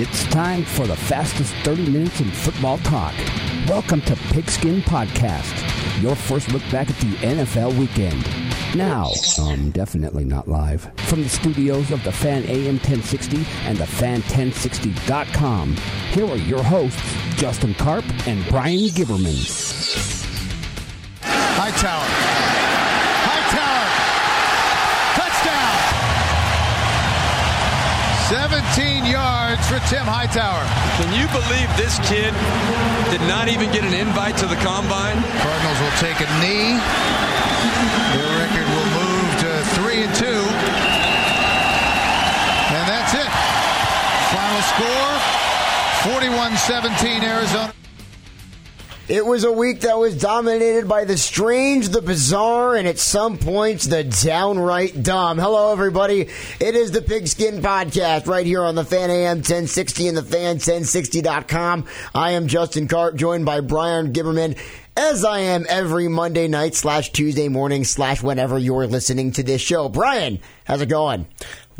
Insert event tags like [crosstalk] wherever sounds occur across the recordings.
It's time for the fastest 30 minutes in football talk. Welcome to Pigskin Podcast, your first look back at the NFL weekend. Now, um, definitely not live, from the studios of the Fan AM 1060 and the Fan1060.com, here are your hosts, Justin Karp and Brian Giberman. Hightower. 17 yards for Tim Hightower. Can you believe this kid did not even get an invite to the combine? Cardinals will take a knee. Their record will move to 3 and 2. And that's it. Final score 41 17 Arizona. It was a week that was dominated by the strange, the bizarre, and at some points the downright dumb. Hello, everybody. It is the Pigskin Podcast right here on the Fan AM 1060 and the Fan1060.com. I am Justin Karp, joined by Brian Giberman, as I am every Monday night slash Tuesday morning slash whenever you're listening to this show. Brian, how's it going?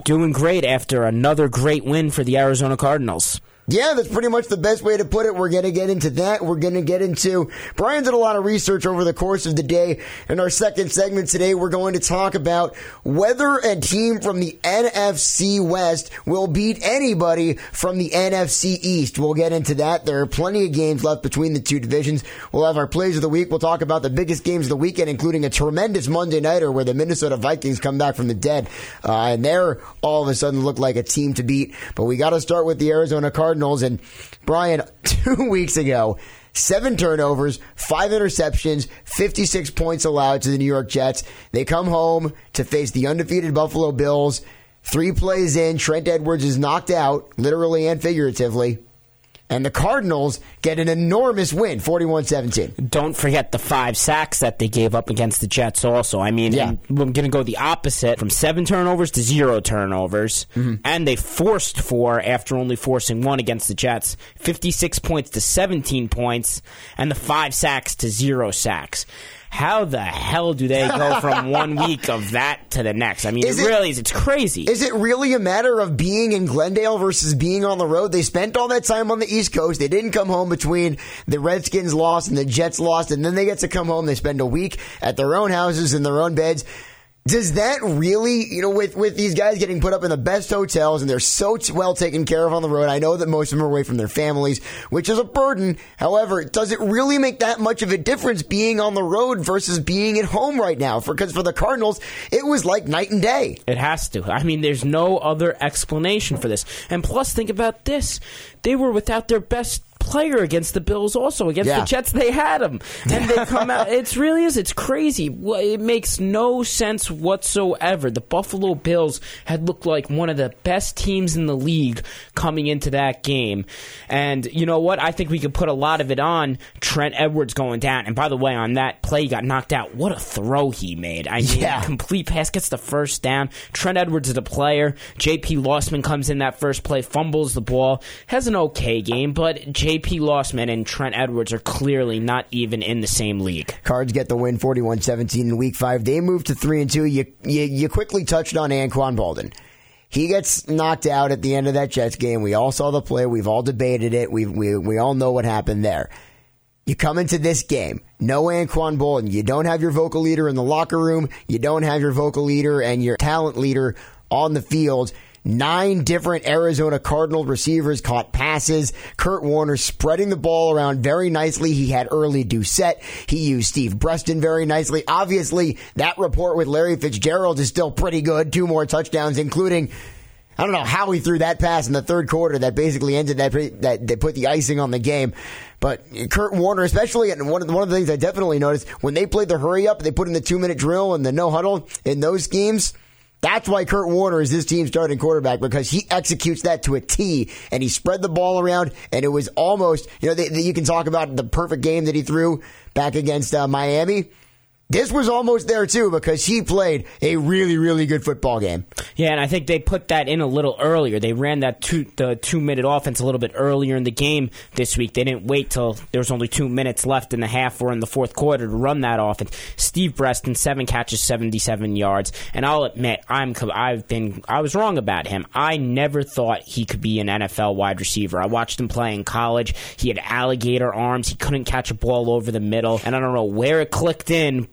Doing great after another great win for the Arizona Cardinals. Yeah, that's pretty much the best way to put it. We're going to get into that. We're going to get into. Brian did a lot of research over the course of the day. In our second segment today, we're going to talk about whether a team from the NFC West will beat anybody from the NFC East. We'll get into that. There are plenty of games left between the two divisions. We'll have our plays of the week. We'll talk about the biggest games of the weekend, including a tremendous Monday Nighter where the Minnesota Vikings come back from the dead. Uh, and they're all of a sudden look like a team to beat. But we got to start with the Arizona Cardinals. And Brian, [laughs] two weeks ago, seven turnovers, five interceptions, 56 points allowed to the New York Jets. They come home to face the undefeated Buffalo Bills. Three plays in, Trent Edwards is knocked out, literally and figuratively. And the Cardinals get an enormous win, 41 17. Don't forget the five sacks that they gave up against the Jets, also. I mean, Yeah. I'm going to go the opposite from seven turnovers to zero turnovers. Mm-hmm. And they forced four after only forcing one against the Jets. 56 points to 17 points, and the five sacks to zero sacks. How the hell do they go from [laughs] one week of that to the next? I mean, Is it, it- really is. It's crazy. Is it really a matter of being in Glendale versus being on the road? They spent all that time on the East Coast. They didn't come home between the Redskins lost and the Jets lost, and then they get to come home. They spend a week at their own houses in their own beds. Does that really, you know, with, with these guys getting put up in the best hotels and they're so well taken care of on the road, I know that most of them are away from their families, which is a burden. However, does it really make that much of a difference being on the road versus being at home right now? For, because for the Cardinals, it was like night and day. It has to. I mean, there's no other explanation for this. And plus, think about this: they were without their best player against the Bills. Also against Yeah. the Jets, they had him, and they [laughs] come out. It really is. It's crazy. It makes no sense whatsoever. The Buffalo Bills had looked like one of the best teams in the league coming into that game, and you know what? I think we could put a lot of it on Trent Edwards going down. And by the way, on that play, he got knocked out. What a throw he made! I mean, Yeah. complete pass gets the first down. Trent Edwards is a player. J.P. Losman comes in that first play, fumbles the ball, has an okay game, but J.P. Losman and Trent Edwards are clearly not even in the same league. Cards get the win 41-17 in week five. They move to three and two. You, you, you quickly touched on Anquan Boldin. He gets knocked out at the end of that Jets game. We all saw the play. We've all debated it. We, we, we all know what happened there. You come into this game, no Anquan Boldin. You don't have your vocal leader in the locker room. You don't have your vocal leader and your talent leader on the field. Nine different Arizona Cardinal receivers caught passes. Kurt Warner spreading the ball around very nicely. He had early Doucet. He used Steve Breaston very nicely. Obviously, that report with Larry Fitzgerald is still pretty good. Two more touchdowns, including I don't know how he threw that pass in the third quarter that basically ended that that they put the icing on the game. But Kurt Warner, especially, and one of the, one of the things I definitely noticed when they played the hurry up, they put in the two minute drill and the no huddle in those schemes. That's why Kurt Warner is this team's starting quarterback because he executes that to a T and he spread the ball around and it was almost, you know, you can talk about the perfect game that he threw back against uh, Miami. This was almost there too because he played a really, really good football game. Yeah, and I think they put that in a little earlier. They ran that two the two minute offense a little bit earlier in the game this week. They didn't wait till there was only two minutes left in the half or in the fourth quarter to run that offense. Steve Breaston, seven catches, seventy seven yards, and I'll admit I'm I've been I was wrong about him. I never thought he could be an NFL wide receiver. I watched him play in college. He had alligator arms. He couldn't catch a ball over the middle, and I don't know where it clicked in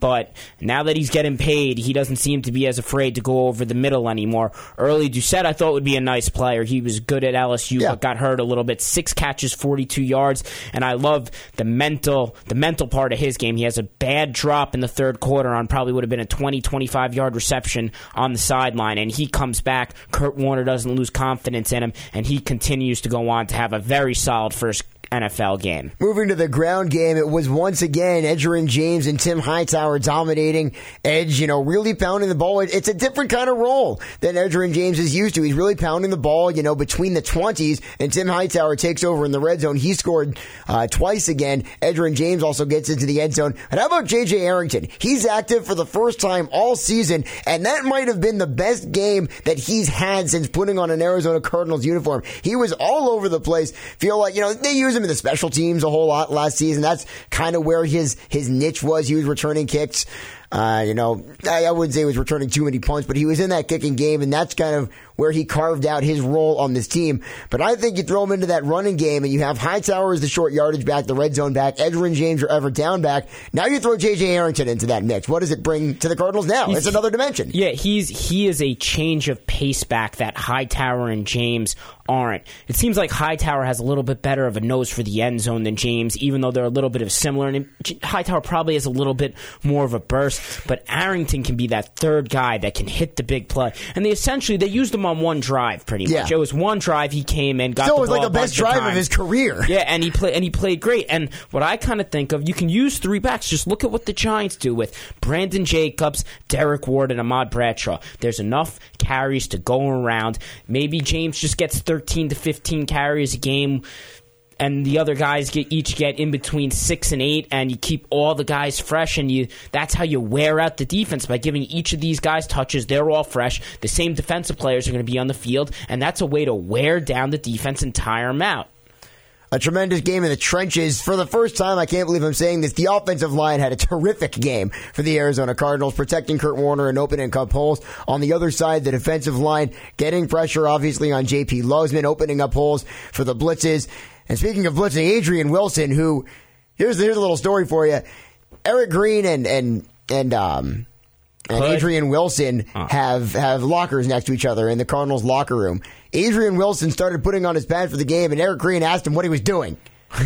now that he's getting paid, he doesn't seem to be as afraid to go over the middle anymore. Early Doucet, I thought would be a nice player. He was good at LSU, yeah. but got hurt a little bit. Six catches, forty-two yards, and I love the mental, the mental part of his game. He has a bad drop in the third quarter on probably would have been a 20, 25 yard reception on the sideline, and he comes back. Kurt Warner doesn't lose confidence in him, and he continues to go on to have a very solid first NFL game. Moving to the ground game, it was once again Edgerrin James and Tim Hightower dominating. Edge, you know, really pounding the ball. It's a different kind of role than Edgerrin James is used to. He's really pounding the ball, you know, between the 20s, and Tim Hightower takes over in the red zone. He scored uh, twice again. Edgerrin James also gets into the end zone. And how about J.J. Arrington? He's active for the first time all season, and that might have been the best game that he's had since putting on an Arizona Cardinals uniform. He was all over the place. Feel like, you know, they use him in the special teams a whole lot last season. That's kind of where his his niche was. He was returning kicks. Uh, you know, I, I, wouldn't say he was returning too many punts, but he was in that kicking game, and that's kind of where he carved out his role on this team. But I think you throw him into that running game, and you have Hightower as the short yardage back, the red zone back, Edgerrin James or Everett down back. Now you throw J.J. Arrington into that mix. What does it bring to the Cardinals now? He's, it's another dimension. Yeah, he's he is a change of pace back that Hightower and James aren't. It seems like Hightower has a little bit better of a nose for the end zone than James, even though they're a little bit of similar. And Hightower probably has a little bit more of a burst, but Arrington can be that third guy that can hit the big play. And they essentially they used him on one drive, pretty much. It was one drive he came in, got. Still, the was like the best drive of, of his career. [laughs] Yeah, and he played and he played great. And what I kind of think of, you can use three backs. Just look at what the Giants do with Brandon Jacobs, Derrick Ward, and Ahmad Bradshaw. There's enough carries to go around. Maybe James just gets 13 to 15 carries a game and the other guys get each get in between six and eight, and you keep all the guys fresh, and you that's how you wear out the defense by giving each of these guys touches. They're all fresh. The same defensive players are going to be on the field, and that's a way to wear down the defense and tire them out a tremendous game in the trenches. For the first time, I can't believe I'm saying this, the offensive line had a terrific game for the Arizona Cardinals, protecting Kurt Warner and opening up holes. On the other side, the defensive line getting pressure, obviously, on JP Losman, opening up holes for the blitzes. And speaking of blitzing, Adrian Wilson, who, here's, here's a little story for you. Eric Green and, and, and, um, and Adrian Wilson have have lockers next to each other in the Cardinals locker room. Adrian Wilson started putting on his pad for the game, and Eric Green asked him what he was doing. [laughs]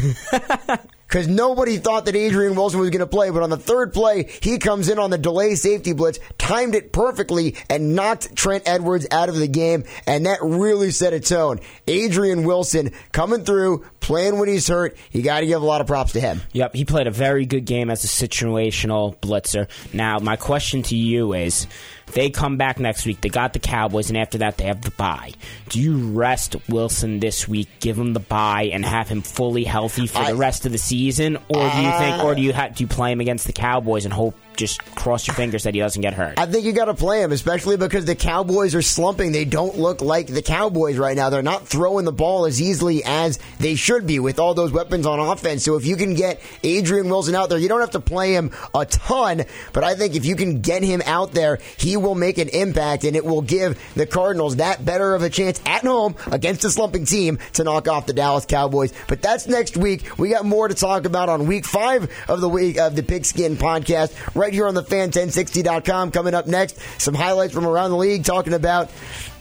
because nobody thought that Adrian Wilson was going to play. But on the third play, he comes in on the delay safety blitz, timed it perfectly, and knocked Trent Edwards out of the game. And that really set a tone. Adrian Wilson coming through, playing when he's hurt. You got to give a lot of props to him. Yep, he played a very good game as a situational blitzer. Now, my question to you is they come back next week. They got the Cowboys, and after that, they have the bye. Do you rest Wilson this week, give him the bye, and have him fully healthy for I, the rest of the season, or do you think, uh, or do you ha- do you play him against the Cowboys and hope just cross your fingers that he doesn't get hurt. I think you got to play him, especially because the Cowboys are slumping. They don't look like the Cowboys right now. They're not throwing the ball as easily as they should be with all those weapons on offense. So if you can get Adrian Wilson out there, you don't have to play him a ton, but I think if you can get him out there, he will make an impact and it will give the Cardinals that better of a chance at home against a slumping team to knock off the Dallas Cowboys. But that's next week. We got more to talk about on week five of the week of the Pigskin podcast. Right right here on the fan1060.com. Coming up next, some highlights from around the league talking about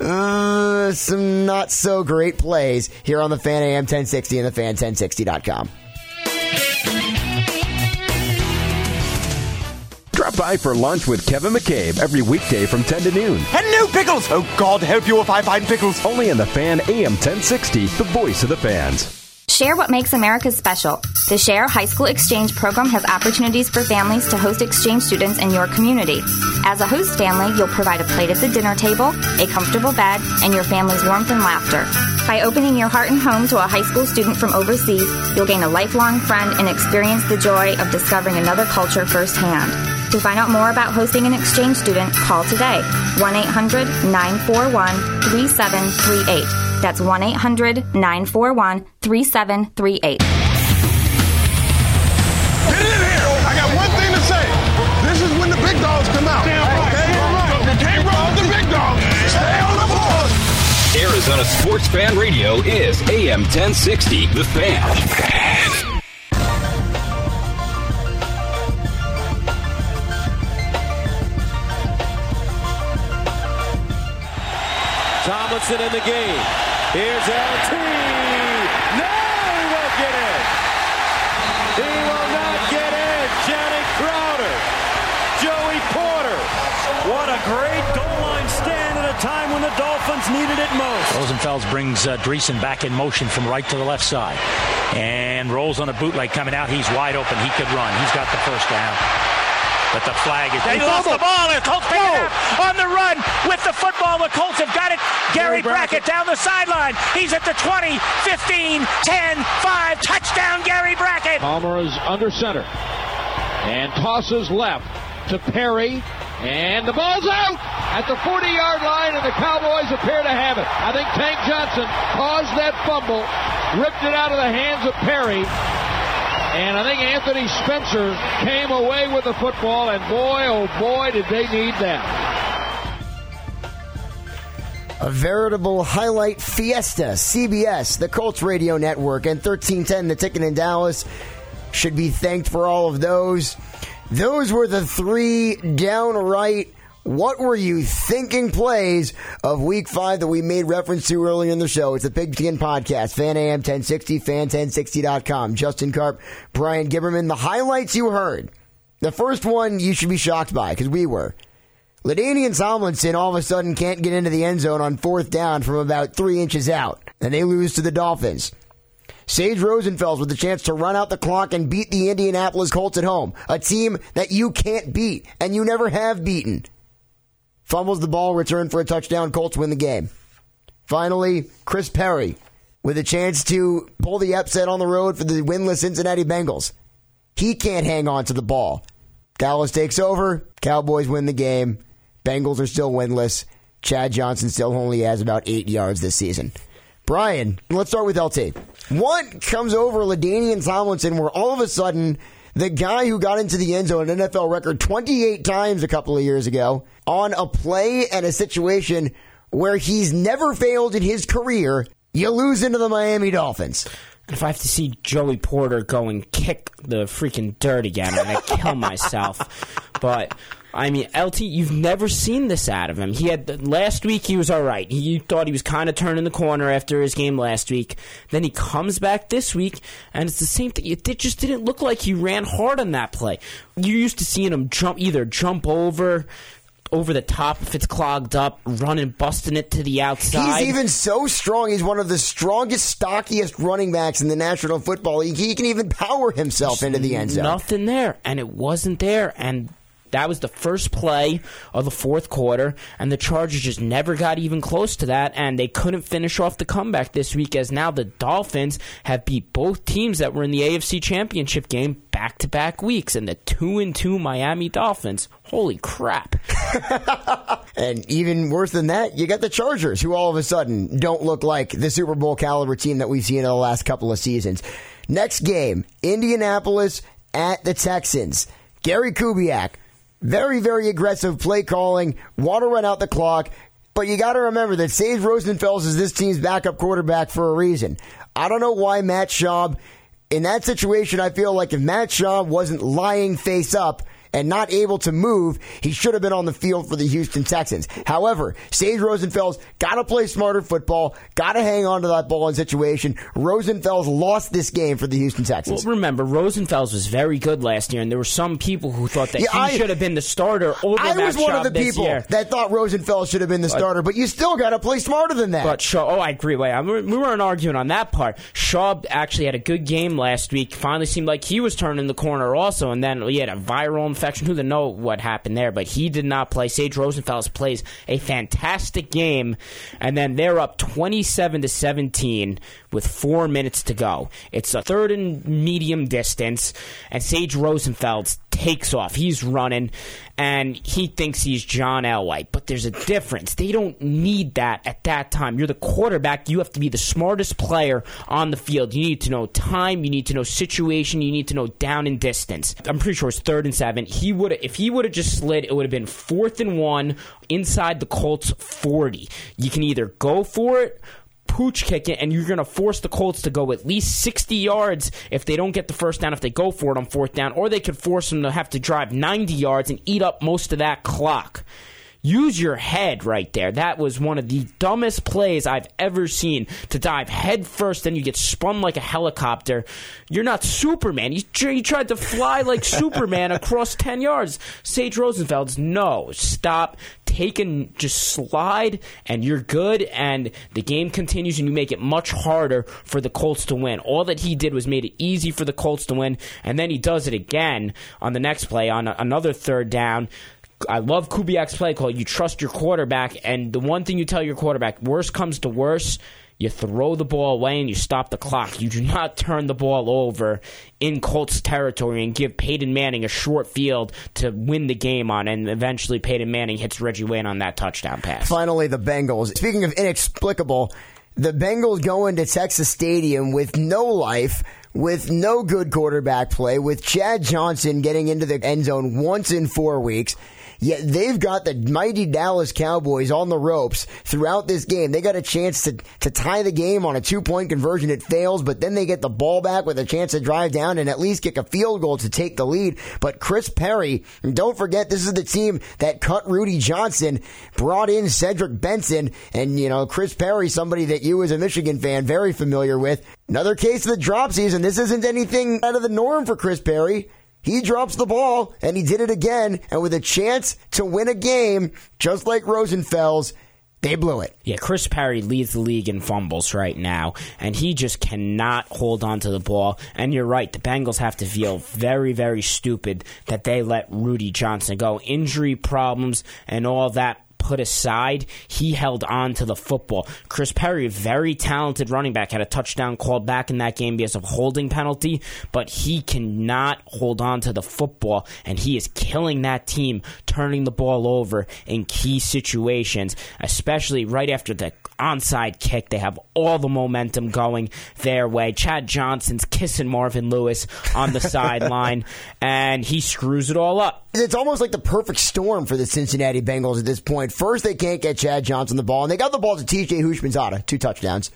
uh, some not so great plays here on the Fan AM 1060 and the fan1060.com. Drop by for lunch with Kevin McCabe every weekday from 10 to noon. And no pickles! Oh, God help you if I find pickles! Only in the Fan AM 1060, the voice of the fans. Share what makes America special. The Share High School Exchange program has opportunities for families to host exchange students in your community. As a host family, you'll provide a plate at the dinner table, a comfortable bed, and your family's warmth and laughter. By opening your heart and home to a high school student from overseas, you'll gain a lifelong friend and experience the joy of discovering another culture firsthand. To find out more about hosting an exchange student, call today 1 800 941 3738. That's 1 800 941 3738. Get in here! I got one thing to say. This is when the big dogs come out. Okay? You can't roll with the big dogs. Stay on the board. Arizona Sports Fan Radio is AM 1060, The Fan. Tomlinson in the game. Here's LT. No, he won't get in. He will not get in. Janet Crowder. Joey Porter. What a great goal line stand at a time when the Dolphins needed it most. Rosenfels brings uh, Dreessen back in motion from right to the left side and rolls on a bootleg coming out. He's wide open. He could run. He's got the first down. But the flag is. They lost the ball. The Colts pick up on the run with the football. The Colts have got it. Gary Brackett down the sideline. He's at the 20, 15, 10, 5. Touchdown, Gary Brackett. Palmer is under center and tosses left to Perry. And the ball's out at the 40 yard line, and the Cowboys appear to have it. I think Tank Johnson caused that fumble, ripped it out of the hands of Perry. And I think Anthony Spencer came away with the football, and boy, oh boy, did they need that. A veritable highlight fiesta. CBS, the Colts Radio Network, and 1310, the ticket in Dallas, should be thanked for all of those. Those were the three downright what were you thinking plays of week five that we made reference to earlier in the show? It's the Pigskin Podcast, Fan AM 1060, fan1060.com. Justin Karp, Brian Gibberman. The highlights you heard. The first one you should be shocked by because we were. LaDainian Tomlinson all of a sudden can't get into the end zone on fourth down from about three inches out, and they lose to the Dolphins. Sage Rosenfels with the chance to run out the clock and beat the Indianapolis Colts at home, a team that you can't beat and you never have beaten. Fumbles the ball, return for a touchdown. Colts win the game. Finally, Chris Perry with a chance to pull the upset on the road for the winless Cincinnati Bengals. He can't hang on to the ball. Dallas takes over. Cowboys win the game. Bengals are still winless. Chad Johnson still only has about eight yards this season. Brian, let's start with LT. What comes over LaDainian Tomlinson where all of a sudden the guy who got into the end zone, an NFL record 28 times a couple of years ago, on a play and a situation where he's never failed in his career, you lose into the Miami Dolphins. If I have to see Joey Porter go and kick the freaking dirt again, I'm gonna kill myself. [laughs] But I mean, LT, you've never seen this out of him. He had last week. He was all right. You thought he was kind of turning the corner after his game last week. Then he comes back this week, and it's the same thing. It just didn't look like he ran hard on that play. You're used to seeing him jump either jump over, over the top if it's clogged up, running, busting it to the outside. He's even so strong. He's one of the strongest, stockiest running backs in the National Football League. He can even power himself There's into the end zone. Nothing there, and it wasn't there, and. That was the first play of the fourth quarter, and the Chargers just never got even close to that, and they couldn't finish off the comeback this week. As now the Dolphins have beat both teams that were in the AFC Championship game back to back weeks, and the two and two Miami Dolphins. Holy crap! [laughs] And even worse than that, you got the Chargers, who all of a sudden don't look like the Super Bowl caliber team that we've seen in the last couple of seasons. Next game, Indianapolis at the Texans. Gary Kubiak, very, very aggressive play calling, want to run out the clock, but you got to remember that Sage Rosenfels is this team's backup quarterback for a reason. I don't know why Matt Schaub, in that situation, I feel like if Matt Schaub wasn't lying face up, and not able to move, he should have been on the field for the Houston Texans. However, Sage Rosenfels got to play smarter football, got to hang on to that ball in situation. Rosenfels lost this game for the Houston Texans. Well, remember, Rosenfels was very good last year, and there were some people who thought that Yeah, he I- should have been the starter over I was one of the people year. that thought Rosenfels should have been the starter, but you still got to play smarter than that. But Schaub, oh, I agree. Wait, I, we weren't arguing on that part. Schaub actually had a good game last week. Finally seemed like he was turning the corner also, and then he had a viral infection. Who the know what happened there? But he did not play. Sage Rosenfels plays a fantastic game, and then they're up twenty-seven to seventeen with four minutes to go. It's a third and medium distance, and Sage Rosenfels takes off. He's running and he thinks he's John Elway. But there's a difference. They don't need that at that time. You're the quarterback. You have to be the smartest player on the field. You need to know time. You need to know situation. You need to know down and distance. I'm pretty sure it's third and seven. He would if he would have just slid, it would have been fourth and one inside the Colts 40. You can either go for it pooch kick it, and you're going to force the Colts to go at least 60 yards if they don't get the first down, if they go for it on fourth down, or they could force them to have to drive 90 yards and eat up most of that clock. Use your head right there. That was one of the dumbest plays I've ever seen to dive head first, then you get spun like a helicopter. You're not Superman. You, you tried to fly like [laughs] Superman across 10 yards. Sage Rosenfels no. Stop. Take and just slide, and you're good, and the game continues, and you make it much harder for the Colts to win. All that he did was made it easy for the Colts to win, and then he does it again on the next play on another third down. I love Kubiak's play call. You trust your quarterback, and the one thing you tell your quarterback, worst comes to worst, you throw the ball away and you stop the clock. You do not turn the ball over in Colts territory and give Peyton Manning a short field to win the game on, and eventually Peyton Manning hits Reggie Wayne on that touchdown pass. Finally, the Bengals. Speaking of inexplicable, the Bengals go into Texas Stadium with no life with no good quarterback play, with Chad Johnson getting into the end zone once in four weeks. Yet they've got the mighty Dallas Cowboys on the ropes throughout this game. They got a chance to, to tie the game on a two point conversion. It fails, but then they get the ball back with a chance to drive down and at least kick a field goal to take the lead. But Chris Perry, and don't forget, this is the team that cut Rudi Johnson, brought in Cedric Benson, and, you know, Chris Perry, somebody that you as a Michigan fan very familiar with. Another case of the drop season. This isn't anything out of the norm for Chris Perry. He drops the ball, and he did it again. And with a chance to win a game, just like Rosenfels, they blew it. Yeah, Chris Perry leads the league in fumbles right now, and he just cannot hold on to the ball. And you're right, the Bengals have to feel very, very stupid that they let Rudi Johnson go. Injury problems and all that put aside, he held on to the football. Chris Perry, very talented running back, had a touchdown called back in that game because of holding penalty, but he cannot hold on to the football, and he is killing that team, turning the ball over in key situations, especially right after the onside kick. They have all the momentum going their way. Chad Johnson's kissing Marvin Lewis on the [laughs] sideline, and he screws it all up. It's almost like the perfect storm for the Cincinnati Bengals at this point. First, they can't get Chad Johnson the ball, and they got the ball to TJ Houshmandzadeh, two touchdowns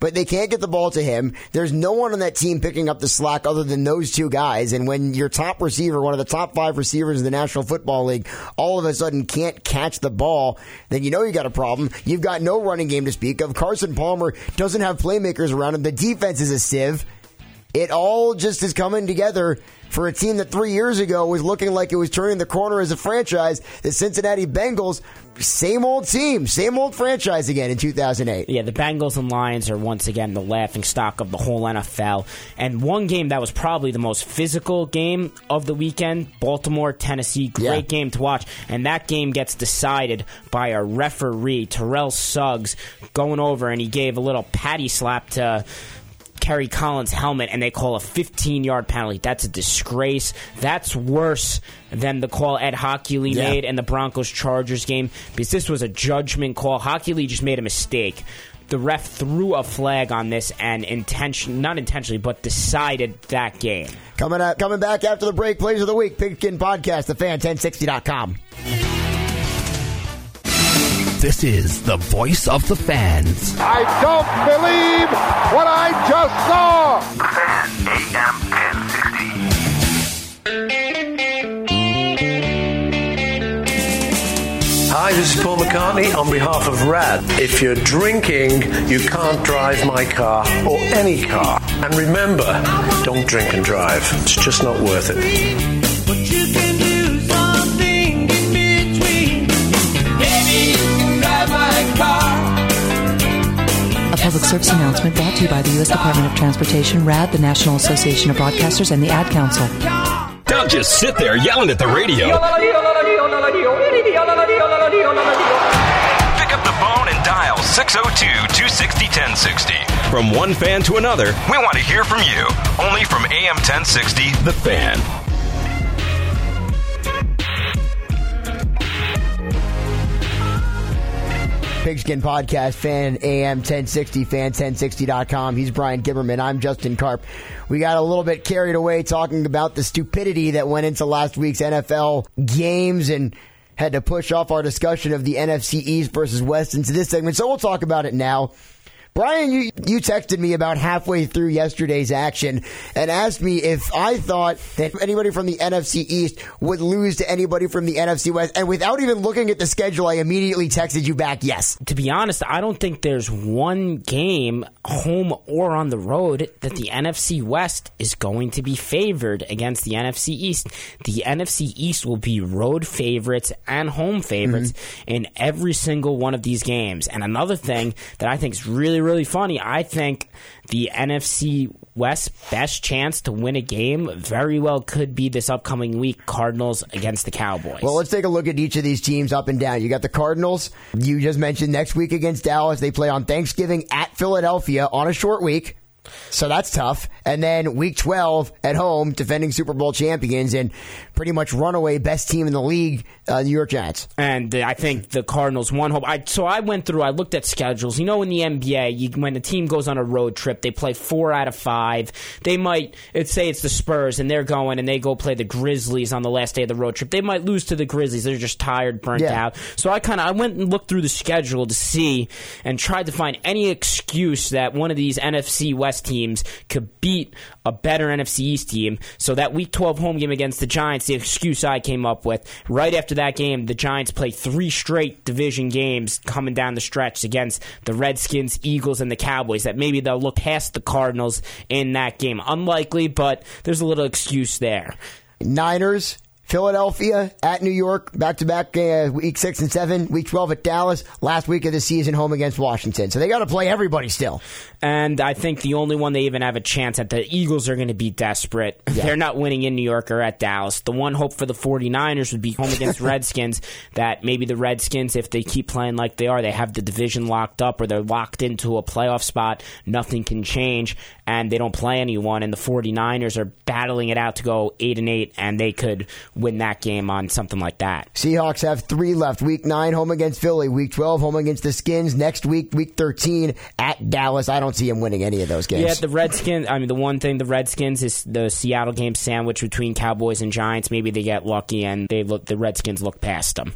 but they can't get the ball to him. There's no one on that team picking up the slack other than those two guys. And when your top receiver, one of the top five receivers in the National Football League, all of a sudden can't catch the ball, then you know you got a problem. You've got no running game to speak of. Carson Palmer doesn't have playmakers around him. The defense is a sieve. It all just is coming together for a team that three years ago was looking like it was turning the corner as a franchise. The Cincinnati Bengals, same old team, same old franchise again in 2008. Yeah, the Bengals and Lions are once again the laughing stock of the whole NFL. And one game that was probably the most physical game of the weekend Baltimore, Tennessee. Great yeah. game to watch. And that game gets decided by a referee, Terrell Suggs, going over and he gave a little patty slap to. Kerry Collins' helmet and they call a 15 yard penalty. That's a disgrace. That's worse than the call Ed Hochuli yeah. made in the Broncos Chargers game because this was a judgment call. Hochuli just made a mistake. The ref threw a flag on this and intention not intentionally, but decided that game. Coming up, coming back after the break, plays of the week, Pigskin Podcast, the fan 1060.com. This is the voice of the fans. I don't believe what I just saw. AM 1060. Hi, this is Paul McCartney on behalf of RAD. If you're drinking, you can't drive my car or any car. And remember, don't drink and drive. It's just not worth it. Service announcement brought to you by the U.S. Department of Transportation, RAD, the National Association of Broadcasters, and the Ad Council. Don't just sit there yelling at the radio. Pick up the phone and dial 602 260 1060. From one fan to another, we want to hear from you. Only from AM 1060, The Fan. Pigskin Podcast fan, AM 1060, fan1060.com. He's Brian Gibberman. I'm Justin Karp. We got a little bit carried away talking about the stupidity that went into last week's NFL games and had to push off our discussion of the NFC East versus West into this segment. So we'll talk about it now. Brian, you, you texted me about halfway through yesterday's action and asked me if I thought that anybody from the NFC East would lose to anybody from the NFC West. And without even looking at the schedule, I immediately texted you back, yes. To be honest, I don't think there's one game, home or on the road, that the NFC West is going to be favored against the NFC East. The NFC East will be road favorites and home favorites mm-hmm. in every single one of these games. And another thing that I think is really, really funny. I think the NFC West best chance to win a game very well could be this upcoming week Cardinals against the Cowboys. Well, let's take a look at each of these teams up and down. You got the Cardinals. You just mentioned next week against Dallas. They play on Thanksgiving at Philadelphia on a short week. So that's tough. And then week 12 at home, defending Super Bowl champions and pretty much runaway best team in the league, uh, New York Giants. And uh, I think the Cardinals won hope. I, so I went through, I looked at schedules. You know, in the NBA, you, when a team goes on a road trip, they play four out of five. They might, let's say it's the Spurs and they're going and they go play the Grizzlies on the last day of the road trip. They might lose to the Grizzlies. They're just tired, burnt yeah. out. So I kind of, I went and looked through the schedule to see and tried to find any excuse that one of these NFC West teams could beat a better NFC East team. So that Week 12 home game against the Giants, the excuse I came up with, right after that game, the Giants play three straight division games coming down the stretch against the Redskins, Eagles, and the Cowboys. That maybe they'll look past the Cardinals in that game. Unlikely, but there's a little excuse there. Niners Philadelphia at New York, back to back week six and seven, week 12 at Dallas, last week of the season home against Washington. So they got to play everybody still. And I think the only one they even have a chance at, the Eagles are going to be desperate. Yeah. [laughs] They're not winning in New York or at Dallas. The one hope for the 49ers would be home against [laughs] Redskins, that maybe the Redskins, if they keep playing like they are, they have the division locked up or they're locked into a playoff spot, nothing can change, and they don't play anyone, and the 49ers are battling it out to go 8 and 8, and they could win that game on something like that. Seahawks have three left. Week 9, home against Philly. Week 12, home against the Skins. Next week, week 13, at Dallas. I don't see him winning any of those games. Yeah, the Redskins, I mean, the one thing, the Redskins is the Seattle game sandwich between Cowboys and Giants. Maybe they get lucky and they look, the Redskins look past them.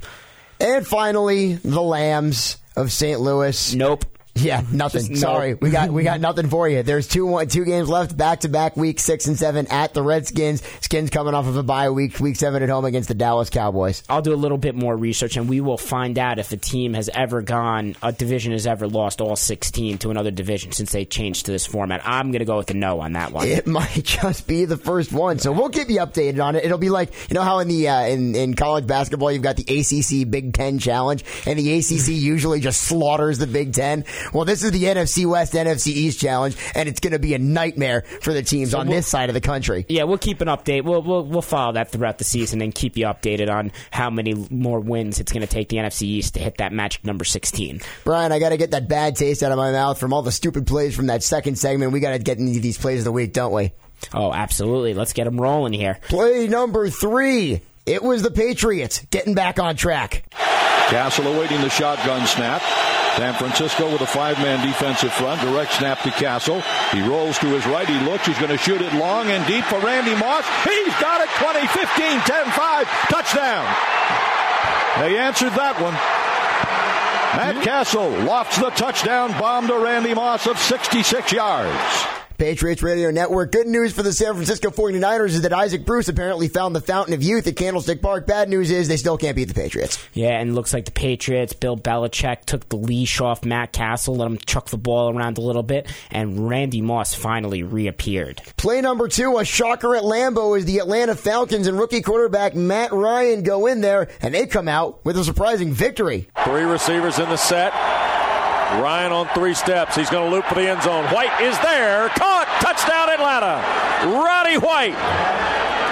And finally, the Lambs of St. Louis. Nope. Yeah, [laughs] nothing. Just Sorry, no. we got we got [laughs] nothing for you. There's two one, two games left, back to back, week six and seven at the Redskins. Skins coming off of a bye week, week seven at home against the Dallas Cowboys. I'll do a little bit more research, and we will find out if a team has ever gone, a division has ever lost all 16 to another division since they changed to this format. I'm going to go with a no on that one. It [laughs] might just be the first one, so we'll keep you updated on it. It'll be like you know how in the uh, in in college basketball you've got the ACC Big Ten Challenge, and the ACC usually just slaughters the Big Ten. Well, this is the NFC NFC West, NFC East challenge, and it's going to be a nightmare for the teams so on we'll, this side of the country. Yeah, we'll keep an update. We'll, we'll, we'll follow that throughout the season and keep you updated on how many more wins it's going to take the NFC East to hit that magic number 16. Brian, I got to get that bad taste out of my mouth from all the stupid plays from that second segment. We got to get into these plays of the week, don't we? Oh, absolutely. Let's get them rolling here. Play number three. It was the Patriots getting back on track. Cassel awaiting the shotgun snap. San Francisco with a five-man defensive front. Direct snap to Cassel. He rolls to his right. He looks. He's going to shoot it long and deep for Randy Moss. He's got it. 20, 15, 10, 5. Touchdown. They answered that one. Matt Cassel lofts the touchdown bomb to Randy Moss of 66 yards. Patriots Radio Network. Good news for the San Francisco 49ers is that Isaac Bruce apparently found the fountain of youth at Candlestick Park. Bad news is they still can't beat the Patriots. Yeah, and looks like the Patriots, Bill Belichick took the leash off Matt Cassel, let him chuck the ball around a little bit, and Randy Moss finally reappeared. Play number two, a shocker at Lambeau is the Atlanta Falcons and rookie quarterback Matt Ryan go in there, and they come out with a surprising victory. Three receivers in the set. Ryan on three steps. He's going to loop for the end zone. White is there. Caught. Touchdown, Atlanta. Roddy White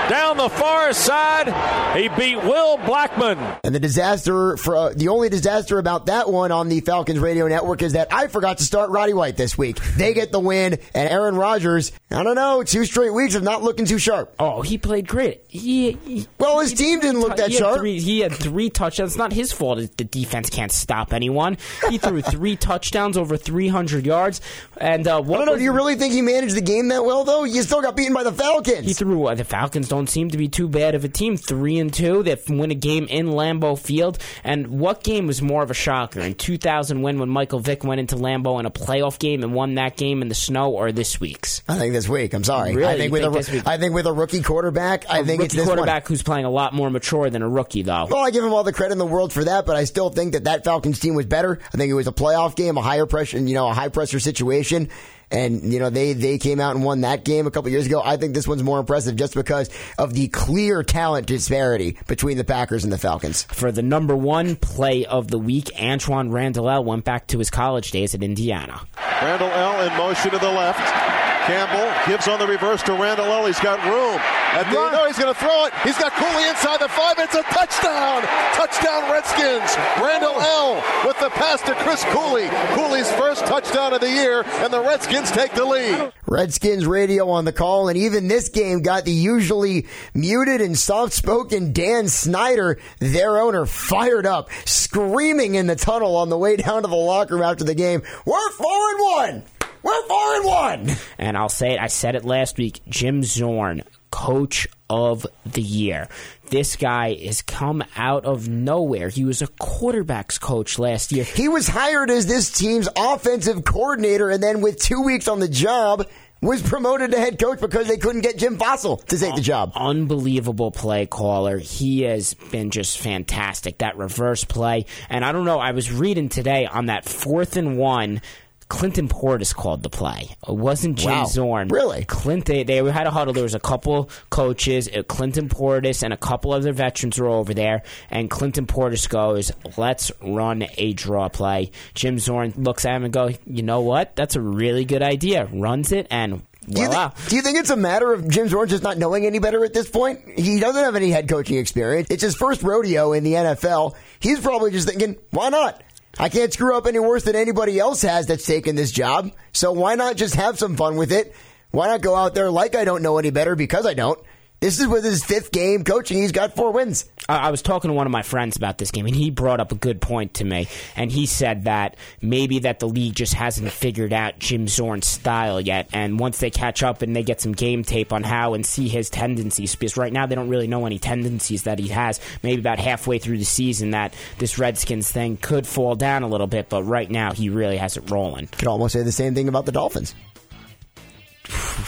down the far side. He beat Will Blackmon. And the disaster for uh, the only disaster about that one on the Falcons radio network is that I forgot to start Roddy White this week. They get the win, and Aaron Rodgers, I don't know, two straight weeks of not looking too sharp. Oh, he played great. He, he well, his team didn't look that he sharp. Three, he had three touchdowns. It's not his fault. The defense can't stop anyone. He threw [laughs] three touchdowns over 300 yards. And uh, I what don't know. was- Do you really think he managed the game that well, though? You still got beaten by the Falcons. He threw. Uh, the Falcons don't seem to be too bad of a team. Three and two. They win a game in Lambeau Field. And what game was more of a shocker? In 2000, win when Michael Vick went into Lambeau in a playoff game and won that game in the snow, or this week's? I think this week. I'm sorry. Really? I think with think a, this week? I think with a rookie quarterback, I A think it's this one. quarterback who's playing a lot more mature than a rookie, though. Well, I give him all the credit in the world for that, but I still think that that Falcons team was better. I think it was a playoff game, a higher pressure, you know, a high pressure situation. And, you know, they, they came out and won that game a couple years ago. I think this one's more impressive just because of the clear talent disparity between the Packers and the Falcons. For the number one play of the week, Antwaan Randle El went back to his college days at Indiana. Randle El in motion to the left. Campbell gives on the reverse to Randle El. He's got room. At the, no, he's going to throw it. He's got Cooley inside the five. It's a touchdown. Touchdown Redskins. Randle El. with the pass to Chris Cooley. Cooley's first touchdown of the year, and the Redskins take the lead. Redskins radio on the call, and even this game got the usually muted and soft spoken Dan Snyder, their owner, fired up, screaming in the tunnel on the way down to the locker room after the game. We're four and one. We're four and one. And I'll say it, I said it last week Jim Zorn, coach of the year. This guy has come out of nowhere. He was a quarterback's coach last year. He was hired as this team's offensive coordinator, and then with two weeks on the job, was promoted to head coach because they couldn't get Jim Fassel to take the job. Unbelievable play caller. He has been just fantastic. That reverse play. And I don't know, I was reading today on that fourth and one. Clinton Portis called the play. It wasn't Jim Wow. Zorn. Really? Clinton, they had a huddle. There was a couple coaches, uh, Clinton Portis and a couple other veterans were over there. And Clinton Portis goes, let's run a draw play. Jim Zorn looks at him and go, you know what? That's a really good idea. Runs it and Do you, do you think it's a matter of Jim Zorn just not knowing any better at this point? He doesn't have any head coaching experience. It's his first rodeo in the NFL. He's probably just thinking, why not? I can't screw up any worse than anybody else has that's taken this job. So why not just have some fun with it? Why not go out there like I don't know any better because I don't? This is with his fifth game coaching. He's got four wins. I was talking to one of my friends about this game, and he brought up a good point to me. And he said that maybe that the league just hasn't figured out Jim Zorn's style yet. And once they catch up and they get some game tape on how and see his tendencies, because right now they don't really know any tendencies that he has. Maybe about halfway through the season, that this Redskins thing could fall down a little bit. But right now, he really has it rolling. Could almost say the same thing about the Dolphins.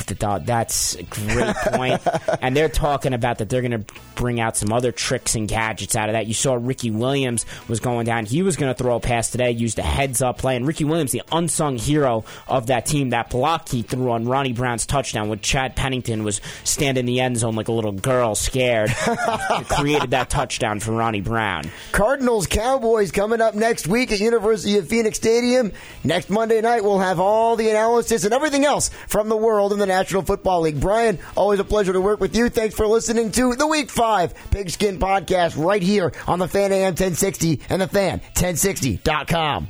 The dog. That's a great point. [laughs] and they're talking about that they're going to bring out some other tricks and gadgets out of that. You saw Ricky Williams was going down. He was going to throw a pass today, used a heads up play. And Ricky Williams, the unsung hero of that team, that block he threw on Ronnie Brown's touchdown when Chad Pennington was standing in the end zone like a little girl scared, [laughs] created that touchdown for Ronnie Brown. Cardinals Cowboys coming up next week at University of Phoenix Stadium. Next Monday night, we'll have all the analysis and everything else from the world the National Football League. Brian, always a pleasure to work with you. Thanks for listening to the Week 5 Pigskin Podcast right here on the Fan AM 1060 and the Fan 1060.com.